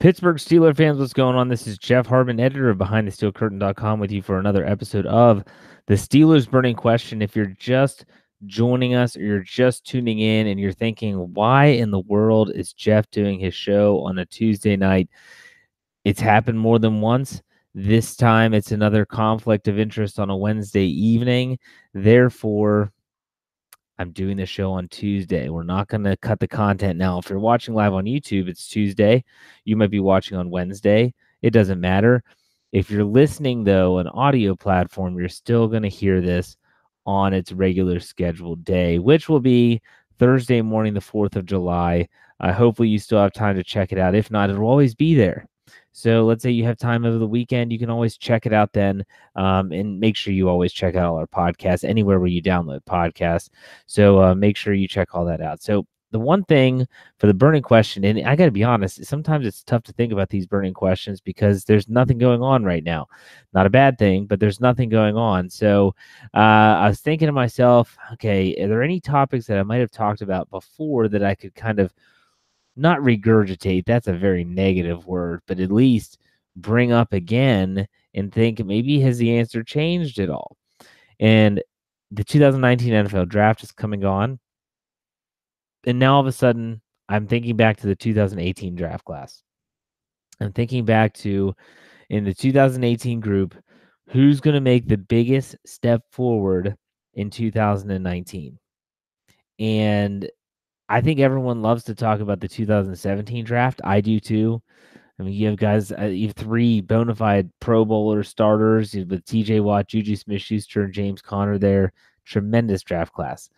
Pittsburgh Steeler fans, what's going on? This is Jeff Hartman, editor of BehindTheSteelCurtain.com, with you for another episode of the Steelers Burning Question. If you're just joining us or you're just tuning in and you're thinking, why in the world is Jeff doing his show on a Tuesday night? It's happened more than once. This time it's another conflict of interest on a Wednesday evening. Therefore, I'm doing the show on Tuesday. We're not going to cut the content now. If you're watching live on YouTube, it's Tuesday. You might be watching on Wednesday. It doesn't matter. If you're listening, though, an audio platform, you're still going to hear this on its regular scheduled day, which will be Thursday morning, the 4th of July. Uh, hopefully, you still have time to check it out. If not, it'll always be there. So let's say you have time over the weekend, you can always check it out then. Um, and make sure you always check out all our podcasts anywhere where you download podcasts. So uh, make sure you check all that out. So the one thing for the burning question, and I got to be honest, sometimes it's tough to think about these burning questions because there's nothing going on right now. Not a bad thing, but there's nothing going on. So uh, I was thinking to myself, okay, are there any topics that I might have talked about before that I could kind of not regurgitate, that's a very negative word, but at least bring up again and think maybe has the answer changed at all? And the 2019 NFL draft is coming on. And now all of a sudden, I'm thinking back to the 2018 draft class. I'm thinking back to in the 2018 group, who's going to make the biggest step forward in 2019? And I think everyone loves to talk about the 2017 draft. I do too. I mean, you have guys, uh, you have three bona fide Pro Bowler starters with TJ Watt, Juju Smith Schuster, and James Conner there. Tremendous draft class.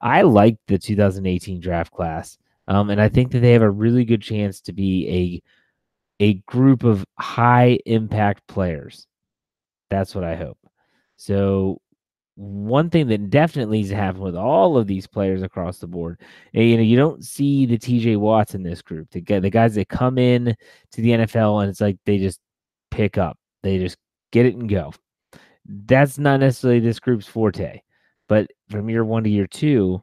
I like the 2018 draft class. Um, and I think that they have a really good chance to be a a group of high impact players. That's what I hope. So one thing that definitely needs to happen with all of these players across the board, eh, you know, you don't see the TJ Watts in this group. The, the guys that come in to the NFL and it's like they just pick up, they just get it and go. That's not necessarily this group's forte, but from year one to year two,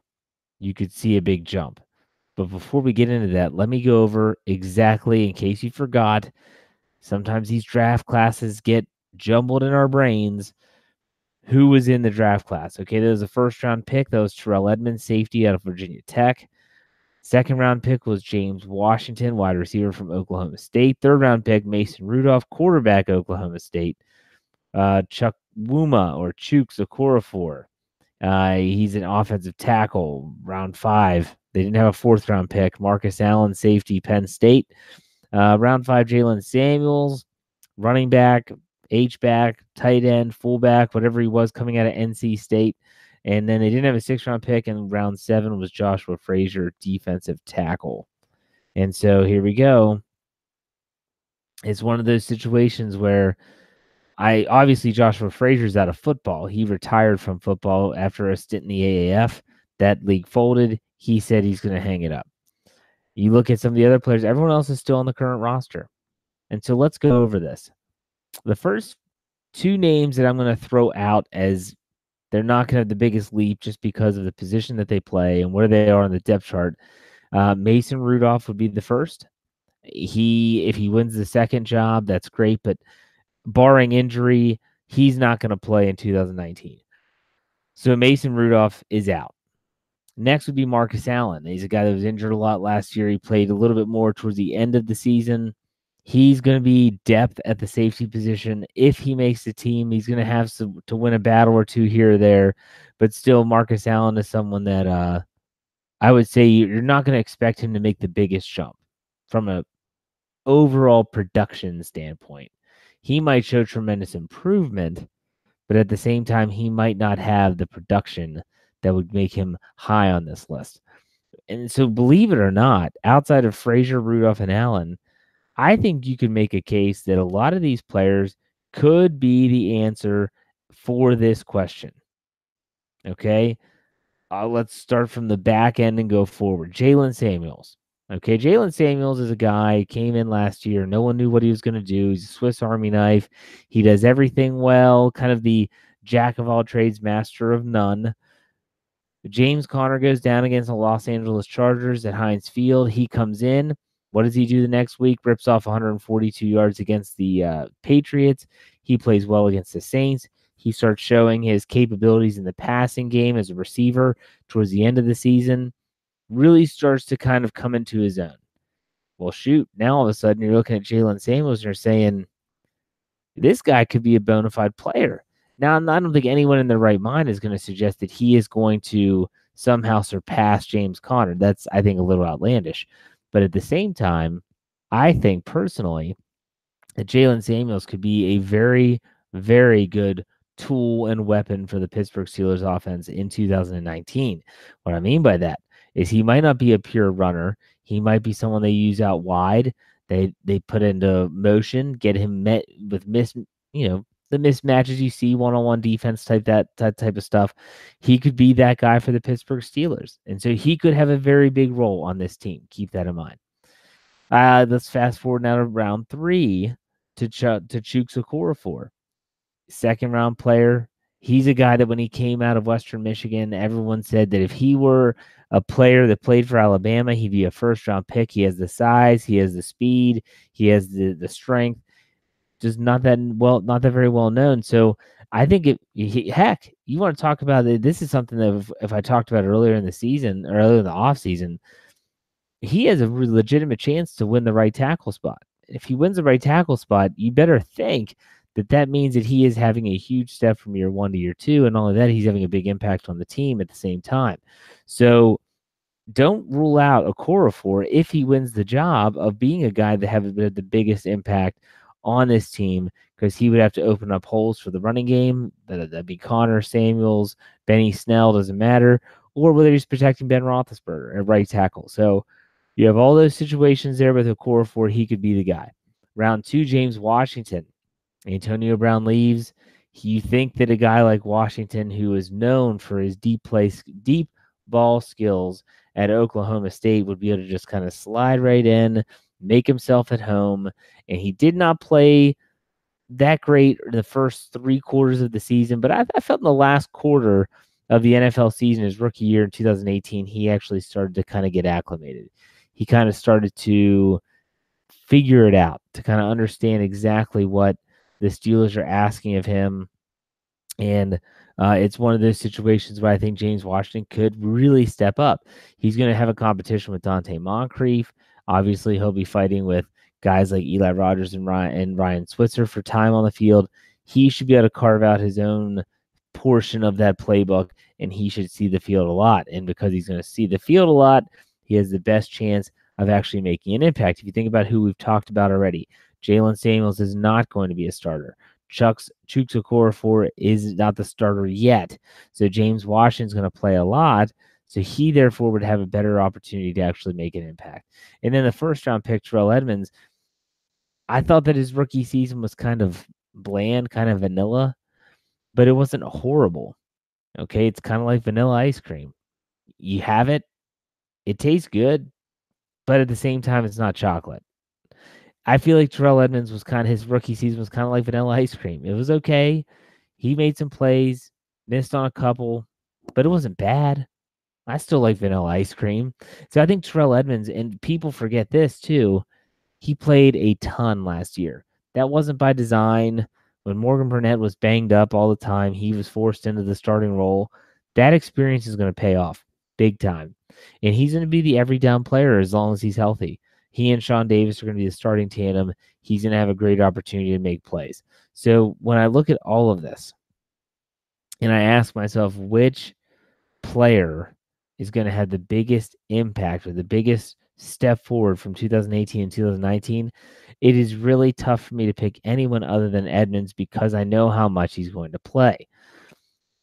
you could see a big jump. But before we get into that, let me go over exactly in case you forgot. Sometimes these draft classes get jumbled in our brains who was in the draft class. Okay, there was a first round pick. That was Terrell Edmunds, safety out of Virginia Tech. Second round pick was James Washington, wide receiver from Oklahoma State. Third round pick, Mason Rudolph, quarterback, Oklahoma State. Uh, Chuck Wuma or Chuks Okorafor. Uh, he's an offensive tackle, round five. They didn't have a fourth round pick. Marcus Allen, safety, Penn State. Uh, round five, Jaylen Samuels, running back, H back, tight end, fullback, whatever he was coming out of NC State. And then they didn't have a six round pick, and round seven was Joshua Frazier, defensive tackle. And so here we go. It's one of those situations where I obviously Joshua Frazier's out of football. He retired from football after a stint in the AAF. That league folded. He said he's going to hang it up. You look at some of the other players, everyone else is still on the current roster. And so let's go over this the first two names that I'm going to throw out as they're not going to have the biggest leap just because of the position that they play and where they are on the depth chart. Uh, Mason Rudolph would be the first. He, if he wins the second job, that's great. But barring injury, he's not going to play in 2019. So Mason Rudolph is out. Next would be Marcus Allen. He's a guy that was injured a lot last year. He played a little bit more towards the end of the season. He's going to be depth at the safety position. If he makes the team, he's going to have some to win a battle or two here or there. But still, Marcus Allen is someone that uh, I would say you're not going to expect him to make the biggest jump from a overall production standpoint. He might show tremendous improvement, but at the same time, he might not have the production that would make him high on this list. And so, believe it or not, outside of Frazier, Rudolph, and Allen, I think you can make a case that a lot of these players could be the answer for this question. Okay. Uh, let's start from the back end and go forward. Jaylen Samuels. Okay. Jaylen Samuels is a guy came in last year. No one knew what he was going to do. He's a Swiss Army knife. He does everything well, kind of the jack of all trades, master of none. James Conner goes down against the Los Angeles Chargers at Heinz Field. He comes in What does he do the next week? Rips off 142 yards against the uh, Patriots. He plays well against the Saints. He starts showing his capabilities in the passing game as a receiver towards the end of the season. Really starts to kind of come into his own. Well, shoot, now all of a sudden you're looking at Jaylen Samuels and you're saying, this guy could be a bona fide player. Now, I don't think anyone in their right mind is going to suggest that he is going to somehow surpass James Conner. That's, I think, a little outlandish. But at the same time, I think personally that Jaylen Samuels could be a very, very good tool and weapon for the Pittsburgh Steelers offense in 2019. What I mean by that is he might not be a pure runner. He might be someone they use out wide. They they put into motion, get him met with miss, you know, the mismatches you see one-on-one defense type that, that type of stuff. He could be that guy for the Pittsburgh Steelers. And so he could have a very big role on this team. Keep that in mind. Uh, let's fast forward now to round three to Ch- to Chuks Okorafor. Second round player. He's a guy that when he came out of Western Michigan, everyone said that if he were a player that played for Alabama, he'd be a first round pick. He has the size, he has the speed, he has the, the strength. Just not that well, not that very well known. So I think it. He, heck, you want to talk about it? This is something that if, if I talked about earlier in the season, or earlier in the off season, he has a legitimate chance to win the right tackle spot. If he wins the right tackle spot, you better think that that means that he is having a huge step from year one to year two, and all of that, he's having a big impact on the team at the same time. So don't rule out Okorafor if he wins the job of being a guy that have the biggest impact on this team because he would have to open up holes for the running game. That, that'd be Conner Samuels, Benny Snell, doesn't matter, or whether he's protecting Ben Roethlisberger at right tackle. So you have all those situations there with a core Okorafor. He could be the guy. Round two, James Washington. Antonio Brown leaves. You think that a guy like Washington, who is known for his deep place, deep ball skills at Oklahoma State, would be able to just kind of slide right in, make himself at home. And he did not play that great the first three quarters of the season, but I, I felt in the last quarter of the NFL season, his rookie year in 2018, he actually started to kind of get acclimated. He kind of started to figure it out, to kind of understand exactly what the Steelers are asking of him. And uh, it's one of those situations where I think James Washington could really step up. He's going to have a competition with Donte Moncrief. Obviously, he'll be fighting with guys like Eli Rogers and Ryan, and Ryan Switzer for time on the field. He should be able to carve out his own portion of that playbook, and he should see the field a lot. And because he's going to see the field a lot, he has the best chance of actually making an impact. If you think about who we've talked about already, Jaylen Samuels is not going to be a starter. Chuck's Chuks Okorafor is not the starter yet. So James Washington's going to play a lot. So he therefore would have a better opportunity to actually make an impact. And then the first round pick, Terrell Edmunds, I thought that his rookie season was kind of bland, kind of vanilla, but it wasn't horrible. Okay, it's kind of like vanilla ice cream. You have it, it tastes good, but at the same time, it's not chocolate. I feel like Terrell Edmunds was kind of his rookie season was kind of like vanilla ice cream. It was okay. He made some plays, missed on a couple, but it wasn't bad. I still like vanilla ice cream. So I think Terrell Edmunds, and people forget this too, he played a ton last year. That wasn't by design. When Morgan Burnett was banged up all the time, he was forced into the starting role. That experience is going to pay off big time. And he's going to be the every down player as long as he's healthy. He and Sean Davis are going to be the starting tandem. He's going to have a great opportunity to make plays. So when I look at all of this and I ask myself, which player is going to have the biggest impact or the biggest step forward from 2018 and 2019, it is really tough for me to pick anyone other than Edmunds because I know how much he's going to play.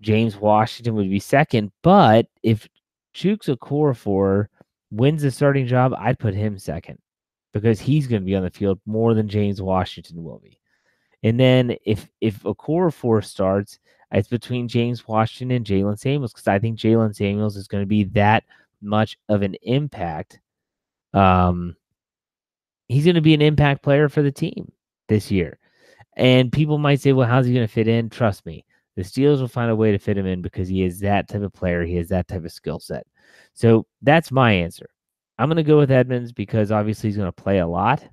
James Washington would be second, but if Chuks Okorafor wins the starting job, I'd put him second because he's going to be on the field more than James Washington will be. And then if if Okorafor starts, it's between James Washington and Jaylen Samuels because I think Jaylen Samuels is going to be that much of an impact. Um, he's going to be an impact player for the team this year. And people might say, well, how's he going to fit in? Trust me, the Steelers will find a way to fit him in because he is that type of player. He has that type of skill set. So that's my answer. I'm going to go with Edmunds because obviously he's going to play a lot.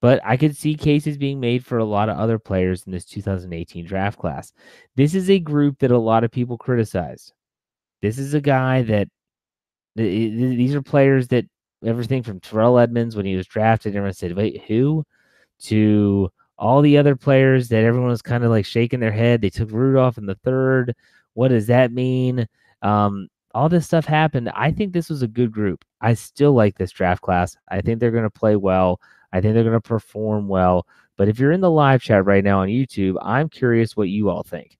But I could see cases being made for a lot of other players in this 2018 draft class. This is a group that a lot of people criticize. This is a guy that these are players that everything from Terrell Edmunds when he was drafted, everyone said, wait, who? To all the other players that everyone was kind of like shaking their head. They took Rudolph in the third. What does that mean? Um, all this stuff happened. I think this was a good group. I still like this draft class. I think they're going to play well. I think they're going to perform well. But if you're in the live chat right now on YouTube, I'm curious what you all think.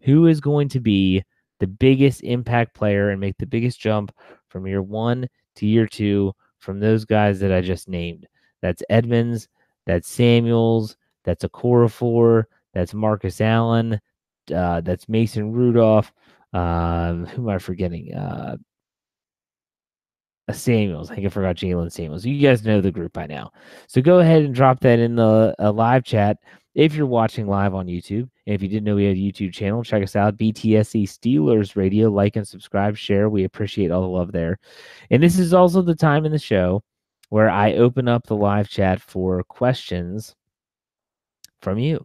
Who is going to be the biggest impact player and make the biggest jump from year one to year two from those guys that I just named? That's Edmunds, that's Samuels, that's Okorafor, that's Marcus Allen, uh, that's Mason Rudolph. Uh, who am I forgetting? Uh, Samuels. I think I forgot Jaylen Samuels. You guys know the group by now. So go ahead and drop that in the uh, live chat if you're watching live on YouTube. And if you didn't know we had a YouTube channel, check us out. BTSC Steelers Radio. Like and subscribe, share. We appreciate all the love there. And this is also the time in the show where I open up the live chat for questions from you.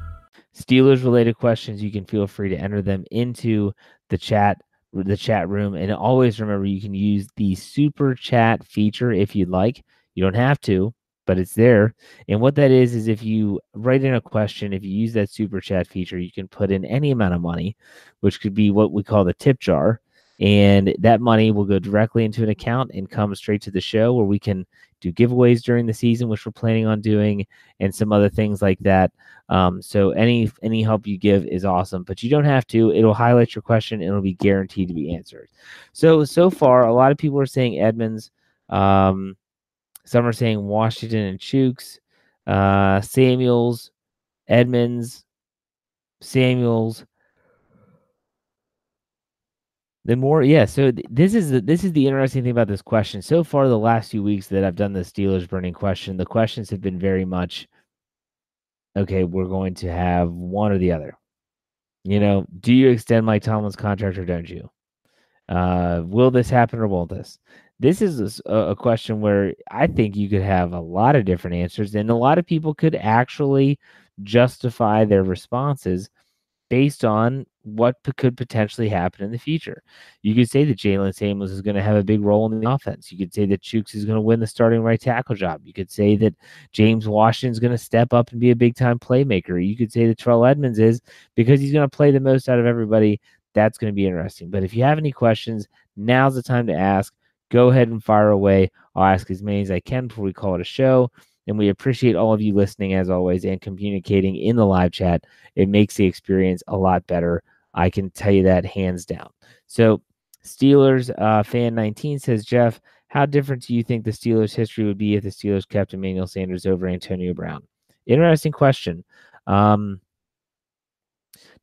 Steelers related questions, you can feel free to enter them into the chat the chat room and always remember you can use the super chat feature if you'd like. You don't have to, but it's there. And what that is is if you write in a question, if you use that super chat feature, you can put in any amount of money, which could be what we call the tip jar. And that money will go directly into an account and come straight to the show where we can do giveaways during the season, which we're planning on doing, and some other things like that. Um, so any any help you give is awesome, but you don't have to. It'll highlight your question and it'll be guaranteed to be answered. So so far, a lot of people are saying Edmunds. Um, some are saying Washington and Chuks, uh, Samuels, Edmunds, Samuels. The more, yeah. So th- this is the, this is the interesting thing about this question. So far, the last few weeks that I've done the Steelers burning question, the questions have been very much, okay, we're going to have one or the other. You know, do you extend Mike Tomlin's contract or don't you? Uh, will this happen or won't this? This is a, a question where I think you could have a lot of different answers, and a lot of people could actually justify their responses based on what could potentially happen in the future. You could say that Jaylen Samuels is going to have a big role in the offense. You could say that Chuks is going to win the starting right tackle job. You could say that James Washington is going to step up and be a big time playmaker. You could say that Terrell Edmunds is because he's going to play the most out of everybody. That's going to be interesting. But if you have any questions, now's the time to ask. Go ahead and fire away. I'll ask as many as I can before we call it a show. And we appreciate all of you listening as always and communicating in the live chat. It makes the experience a lot better. I can tell you that hands down. So, Steelers uh, fan 19 says, Jeff, how different do you think the Steelers' history would be if the Steelers kept Emmanuel Sanders over Antonio Brown? Interesting question. Um,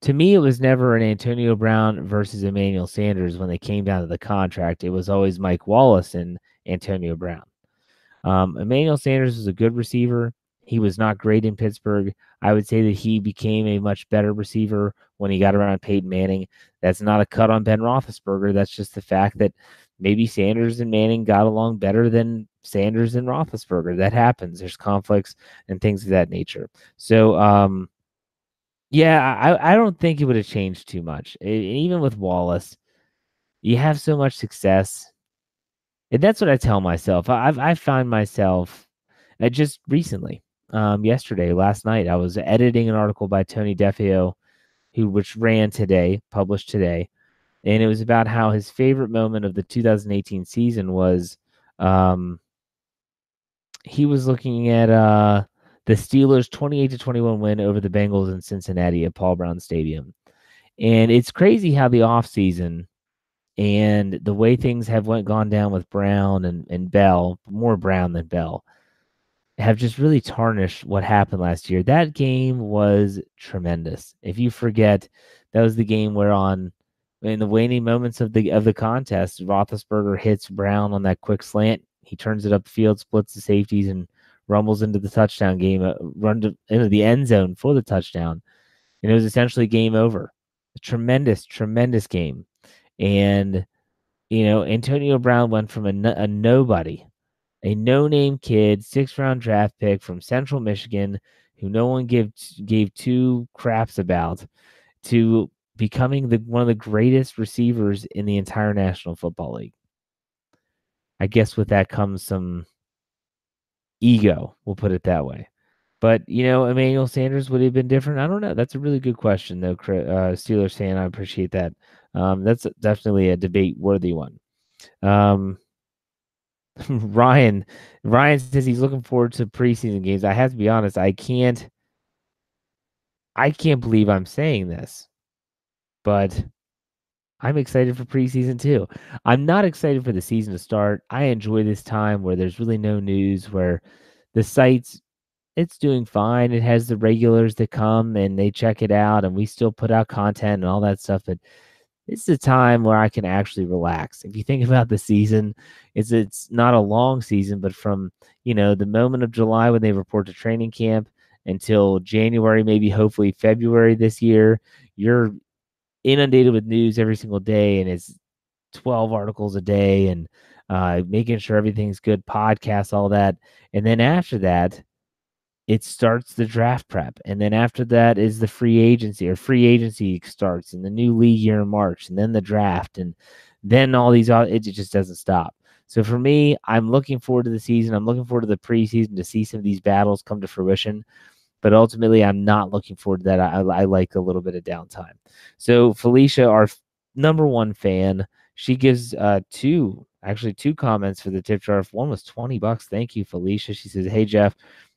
to me, it was never an Antonio Brown versus Emmanuel Sanders when they came down to the contract. It was always Mike Wallace and Antonio Brown. Um, Emmanuel Sanders was a good receiver. He was not great in Pittsburgh. I would say that he became a much better receiver when he got around Peyton Manning. That's not a cut on Ben Roethlisberger. That's just the fact that maybe Sanders and Manning got along better than Sanders and Roethlisberger. That happens. There's conflicts and things of that nature. So, um, yeah, I, I don't think it would have changed too much. It, even with Wallace, you have so much success. And that's what I tell myself. I've I find myself uh, just recently um, yesterday, last night, I was editing an article by Tony Defeo, who which ran today, published today, and it was about how his favorite moment of the 2018 season was um, he was looking at uh, the Steelers' 28 to 21 win over the Bengals in Cincinnati at Paul Brown Stadium. And it's crazy how the offseason and the way things have went gone down with Brown and, and Bell, more Brown than Bell, have just really tarnished what happened last year. That game was tremendous. If you forget, that was the game where on in the waning moments of the of the contest, Roethlisberger hits Brown on that quick slant. He turns it up the field, splits the safeties, and rumbles into the touchdown game, uh, run to, into the end zone for the touchdown, and it was essentially game over. A tremendous, tremendous game, and you know Antonio Brown went from a, a nobody, a no-name kid, six-round draft pick from Central Michigan, who no one gave gave two craps about, to becoming the one of the greatest receivers in the entire National Football League. I guess with that comes some ego, we'll put it that way. But, you know, Emmanuel Sanders would have been different. I don't know. That's a really good question, though, uh, Steelers fan. I appreciate that. Um, that's definitely a debate worthy one. Um, Ryan, Ryan says he's looking forward to preseason games. I have to be honest, I can't, I can't believe I'm saying this, but I'm excited for preseason too. I'm not excited for the season to start. I enjoy this time where there's really no news, where the site's it's doing fine. It has the regulars that come and they check it out, and we still put out content and all that stuff. But it's a time where I can actually relax. If you think about the season, it's it's not a long season, but from you know the moment of July when they report to training camp until January, maybe hopefully February this year, you're inundated with news every single day and it's 12 articles a day and uh, making sure everything's good, podcasts, all that. And then after that, it starts the draft prep. And then after that is the free agency or free agency starts and the new league year in March and then the draft. And then all these, it just doesn't stop. So for me, I'm looking forward to the season. I'm looking forward to the preseason to see some of these battles come to fruition but ultimately I'm not looking forward to that. I, I like a little bit of downtime. So Felicia, our number one fan, she gives uh, two, actually two comments for the tip jar. One was 20 bucks. Thank you, Felicia. She says, Hey, Jeff,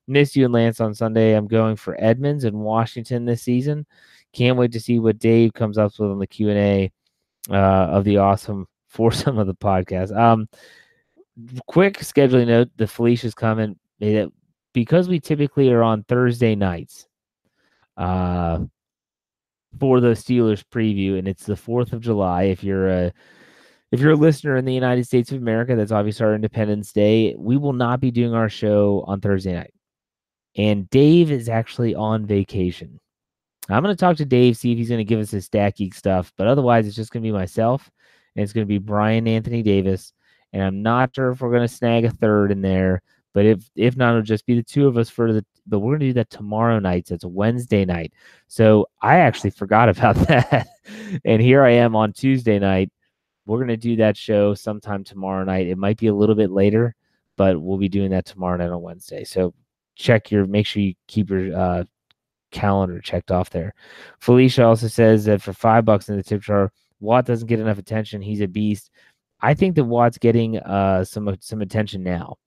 missed you and Lance on Sunday. I'm going for Edmunds and Washington this season. Can't wait to see what Dave comes up with on the Q&A uh, of the awesome foursome of the podcast. Um, quick scheduling note, the Felicia's comment because we typically are on Thursday nights uh, for the Steelers preview, and it's the Fourth of July. If you're a if you're a listener in the United States of America, that's obviously our Independence Day. We will not be doing our show on Thursday night, and Dave is actually on vacation. I'm going to talk to Dave, see if he's going to give us his Stat Geek stuff, but otherwise, it's just going to be myself, and it's going to be Brian Anthony Davis, and I'm not sure if we're going to snag a third in there. But if if not, it'll just be the two of us for the. But we're gonna do that tomorrow night. So it's Wednesday night. So I actually forgot about that, and here I am on Tuesday night. We're gonna do that show sometime tomorrow night. It might be a little bit later, but we'll be doing that tomorrow night on Wednesday. So check your. Make sure you keep your uh, calendar checked off there. Felicia also says that for five bucks in the tip jar, Watt doesn't get enough attention. He's a beast. I think that Watt's getting uh, some some attention now.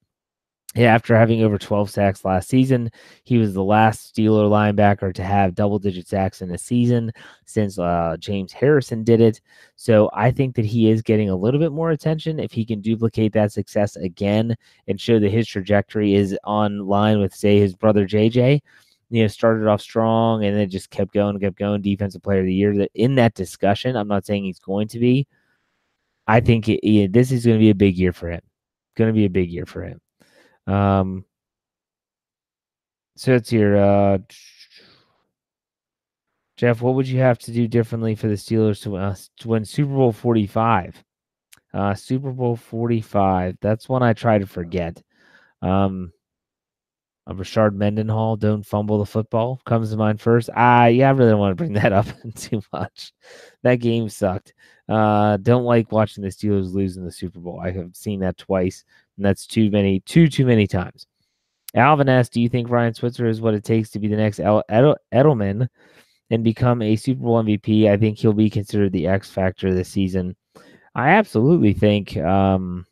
After having over 12 sacks last season, he was the last Steeler linebacker to have double digit sacks in a season since uh, James Harrison did it. So I think that he is getting a little bit more attention. If he can duplicate that success again and show that his trajectory is on line with, say, his brother JJ, you know, started off strong and then just kept going, kept going. Defensive player of the year. That in that discussion, I'm not saying he's going to be. I think it, this is going to be a big year for him. Going to be a big year for him. Um, so it's your uh, Jeff. What would you have to do differently for the Steelers to, uh, to win Super Bowl Forty Five? Uh, Super Bowl Forty Five. That's one I try to forget. Um, uh, Rashard Mendenhall, don't fumble the football, comes to mind first. Ah, yeah, I really don't want to bring that up too much. That game sucked. Uh, don't like watching the Steelers lose in the Super Bowl. I have seen that twice, and that's too many, too too many times. Alvin asks, "Do you think Ryan Switzer is what it takes to be the next Edelman and become a Super Bowl MVP? I think he'll be considered the X factor this season. I absolutely think." Um,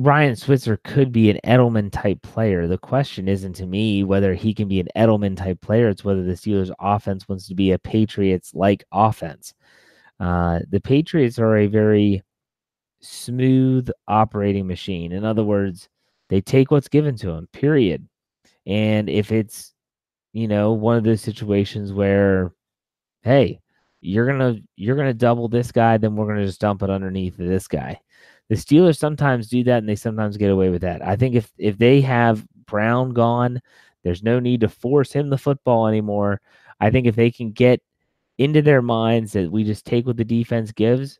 Ryan Switzer could be an Edelman type player. The question isn't to me whether he can be an Edelman type player. It's whether the Steelers offense wants to be a Patriots like offense. Uh, the Patriots are a very smooth operating machine. In other words, they take what's given to them, period. And if it's, you know, one of those situations where, hey, you're gonna you're gonna double this guy, then we're gonna just dump it underneath this guy. The Steelers sometimes do that, and they sometimes get away with that. I think if if they have Brown gone, there's no need to force him the football anymore. I think if they can get into their minds that we just take what the defense gives,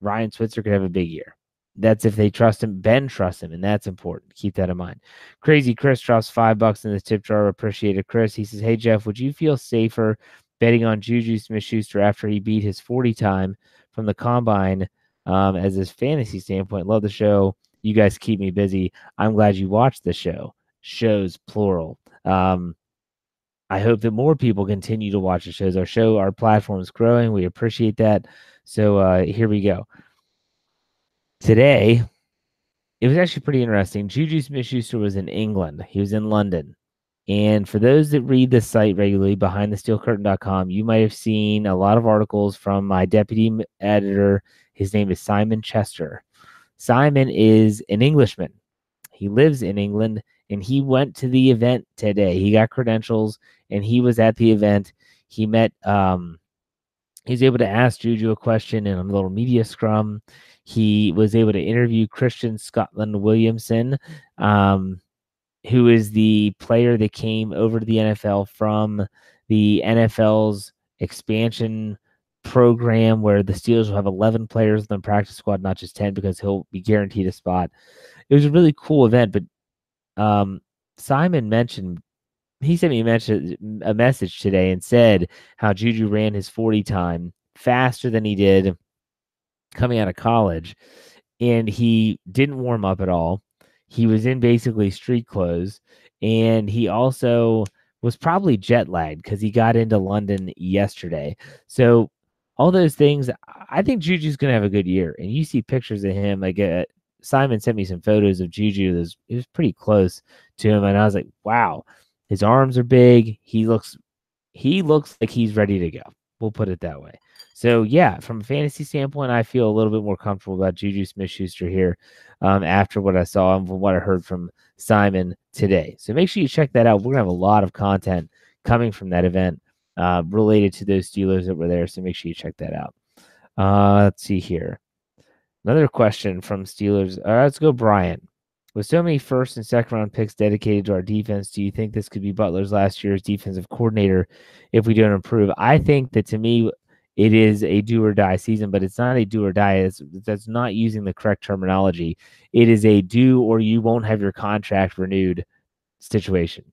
Ryan Switzer could have a big year. That's if they trust him. Ben trusts him, and that's important. Keep that in mind. Crazy Chris drops five bucks in the tip jar. Appreciate it, Chris. He says, Hey, Jeff, would you feel safer betting on Juju Smith Schuster after he beat his 40 time from the combine um, as his fantasy standpoint? Love the show. You guys keep me busy. I'm glad you watched the show. Shows plural. Um, I hope that more people continue to watch the shows. Our show, our platform is growing. We appreciate that. So uh, here we go. Today, it was actually pretty interesting. Juju Smith Schuster was in England, he was in London. And for those that read the site regularly, behindthesteelcurtain.com, you might have seen a lot of articles from my deputy editor. His name is Simon Chester. Simon is an Englishman. He lives in England and he went to the event today. He got credentials and he was at the event. He met um he's able to ask Juju a question in a little media scrum. He was able to interview Christian Scotland Williamson, um, who is the player that came over to the NFL from the NFL's expansion program where the Steelers will have 11 players in the practice squad, not just 10, because he'll be guaranteed a spot. It was a really cool event, but um, Simon mentioned he sent me a message, today and said how Juju ran his 40 time faster than he did coming out of college. And he didn't warm up at all. He was in basically street clothes. And he also was probably jet lagged because he got into London yesterday. So, all those things, I think Juju's going to have a good year. And you see pictures of him. Like uh, Simon sent me some photos of Juju. It was, it was pretty close to him. And I was like, wow his arms are big. He looks he looks like he's ready to go. We'll put it that way. So yeah, from a fantasy standpoint, I feel a little bit more comfortable about Juju Smith Schuster here um, after what I saw and what I heard from Simon today. So make sure you check that out. We're gonna have a lot of content coming from that event uh, related to those Steelers that were there. So make sure you check that out. Uh, let's see here. Another question from Steelers. All right, let's go, Brian. With so many first and second round picks dedicated to our defense, do you think this could be Butler's last year as defensive coordinator if we don't improve? I think that to me, it is a do or die season, but it's not a do or die. It's, that's not using the correct terminology. It is a do or you won't have your contract renewed situation.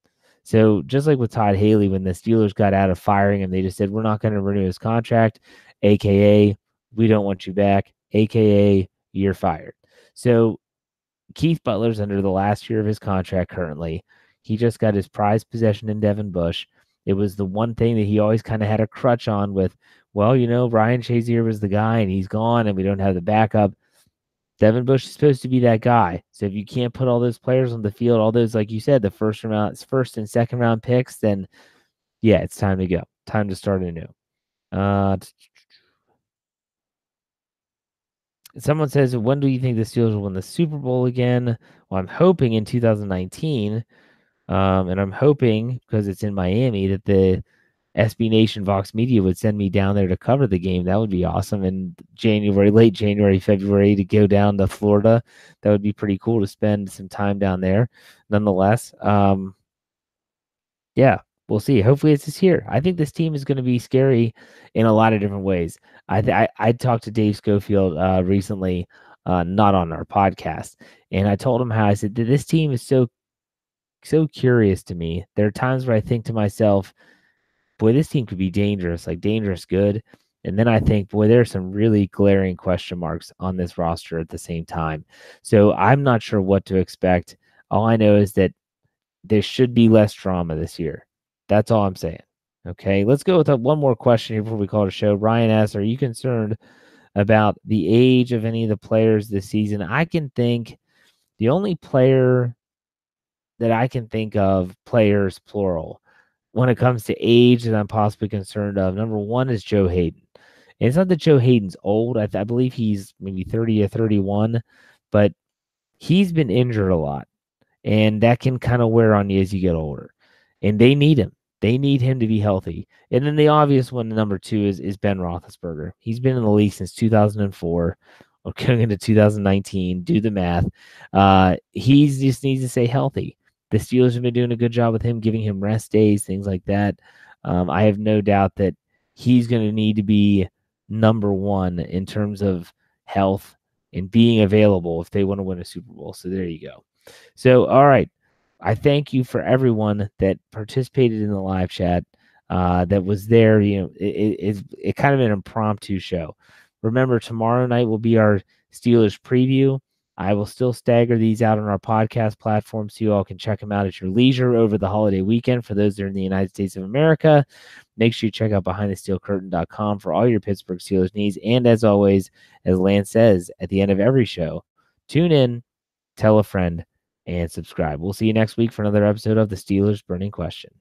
So just like with Todd Haley, when the Steelers got out of firing him, they just said, we're not going to renew his contract, AKA, we don't want you back, AKA, you're fired. So Keith Butler's under the last year of his contract currently. He just got his prized possession in Devin Bush. It was the one thing that he always kind of had a crutch on with, well, you know, Ryan Shazier was the guy and he's gone and we don't have the backup. Devin Bush is supposed to be that guy. So if you can't put all those players on the field, all those, like you said, the first round, first and second round picks, then yeah, it's time to go. Time to start anew. Uh, someone says, when do you think the Steelers will win the Super Bowl again? Well, I'm hoping in 2019. Um, and I'm hoping because it's in Miami that the SB Nation Vox Media would send me down there to cover the game. That would be awesome. In January, late January, February, to go down to Florida, that would be pretty cool to spend some time down there. Nonetheless, um, yeah, we'll see. Hopefully, it's this year. I think this team is going to be scary in a lot of different ways. I I, I talked to Dave Schofield uh, recently, uh, not on our podcast, and I told him how I said this team is so so curious to me. There are times where I think to myself, "Boy, this team could be dangerous, like dangerous good." And then I think, boy, there are some really glaring question marks on this roster at the same time. So I'm not sure what to expect. All I know is that there should be less drama this year. That's all I'm saying. Okay, let's go with uh, one more question here before we call it a show. Ryan asks, "Are you concerned about the age of any of the players this season?" I can think the only player that I can think of, players plural, when it comes to age that I'm possibly concerned of. Number one is Joe Haden. And it's not that Joe Haden's old. I, I believe he's maybe 30 or 31, but he's been injured a lot. And that can kind of wear on you as you get older. And they need him. They need him to be healthy. And then the obvious one, number two, is, is Ben Roethlisberger. He's been in the league since 2004 or going into 2019. Do the math. Uh, he just needs to stay healthy. The Steelers have been doing a good job with him, giving him rest days, things like that. Um, I have no doubt that he's going to need to be number one in terms of health and being available if they want to win a Super Bowl. So there you go. So, all right. I thank you for everyone that participated in the live chat uh, that was there. You know, it, it, it kind of an impromptu show. Remember, tomorrow night will be our Steelers preview. I will still stagger these out on our podcast platform so you all can check them out at your leisure over the holiday weekend. For those that are in the United States of America, make sure you check out behindthesteelcurtain.com for all your Pittsburgh Steelers needs. And as always, as Lance says at the end of every show, tune in, tell a friend, and subscribe. We'll see you next week for another episode of the Steelers Burning Question.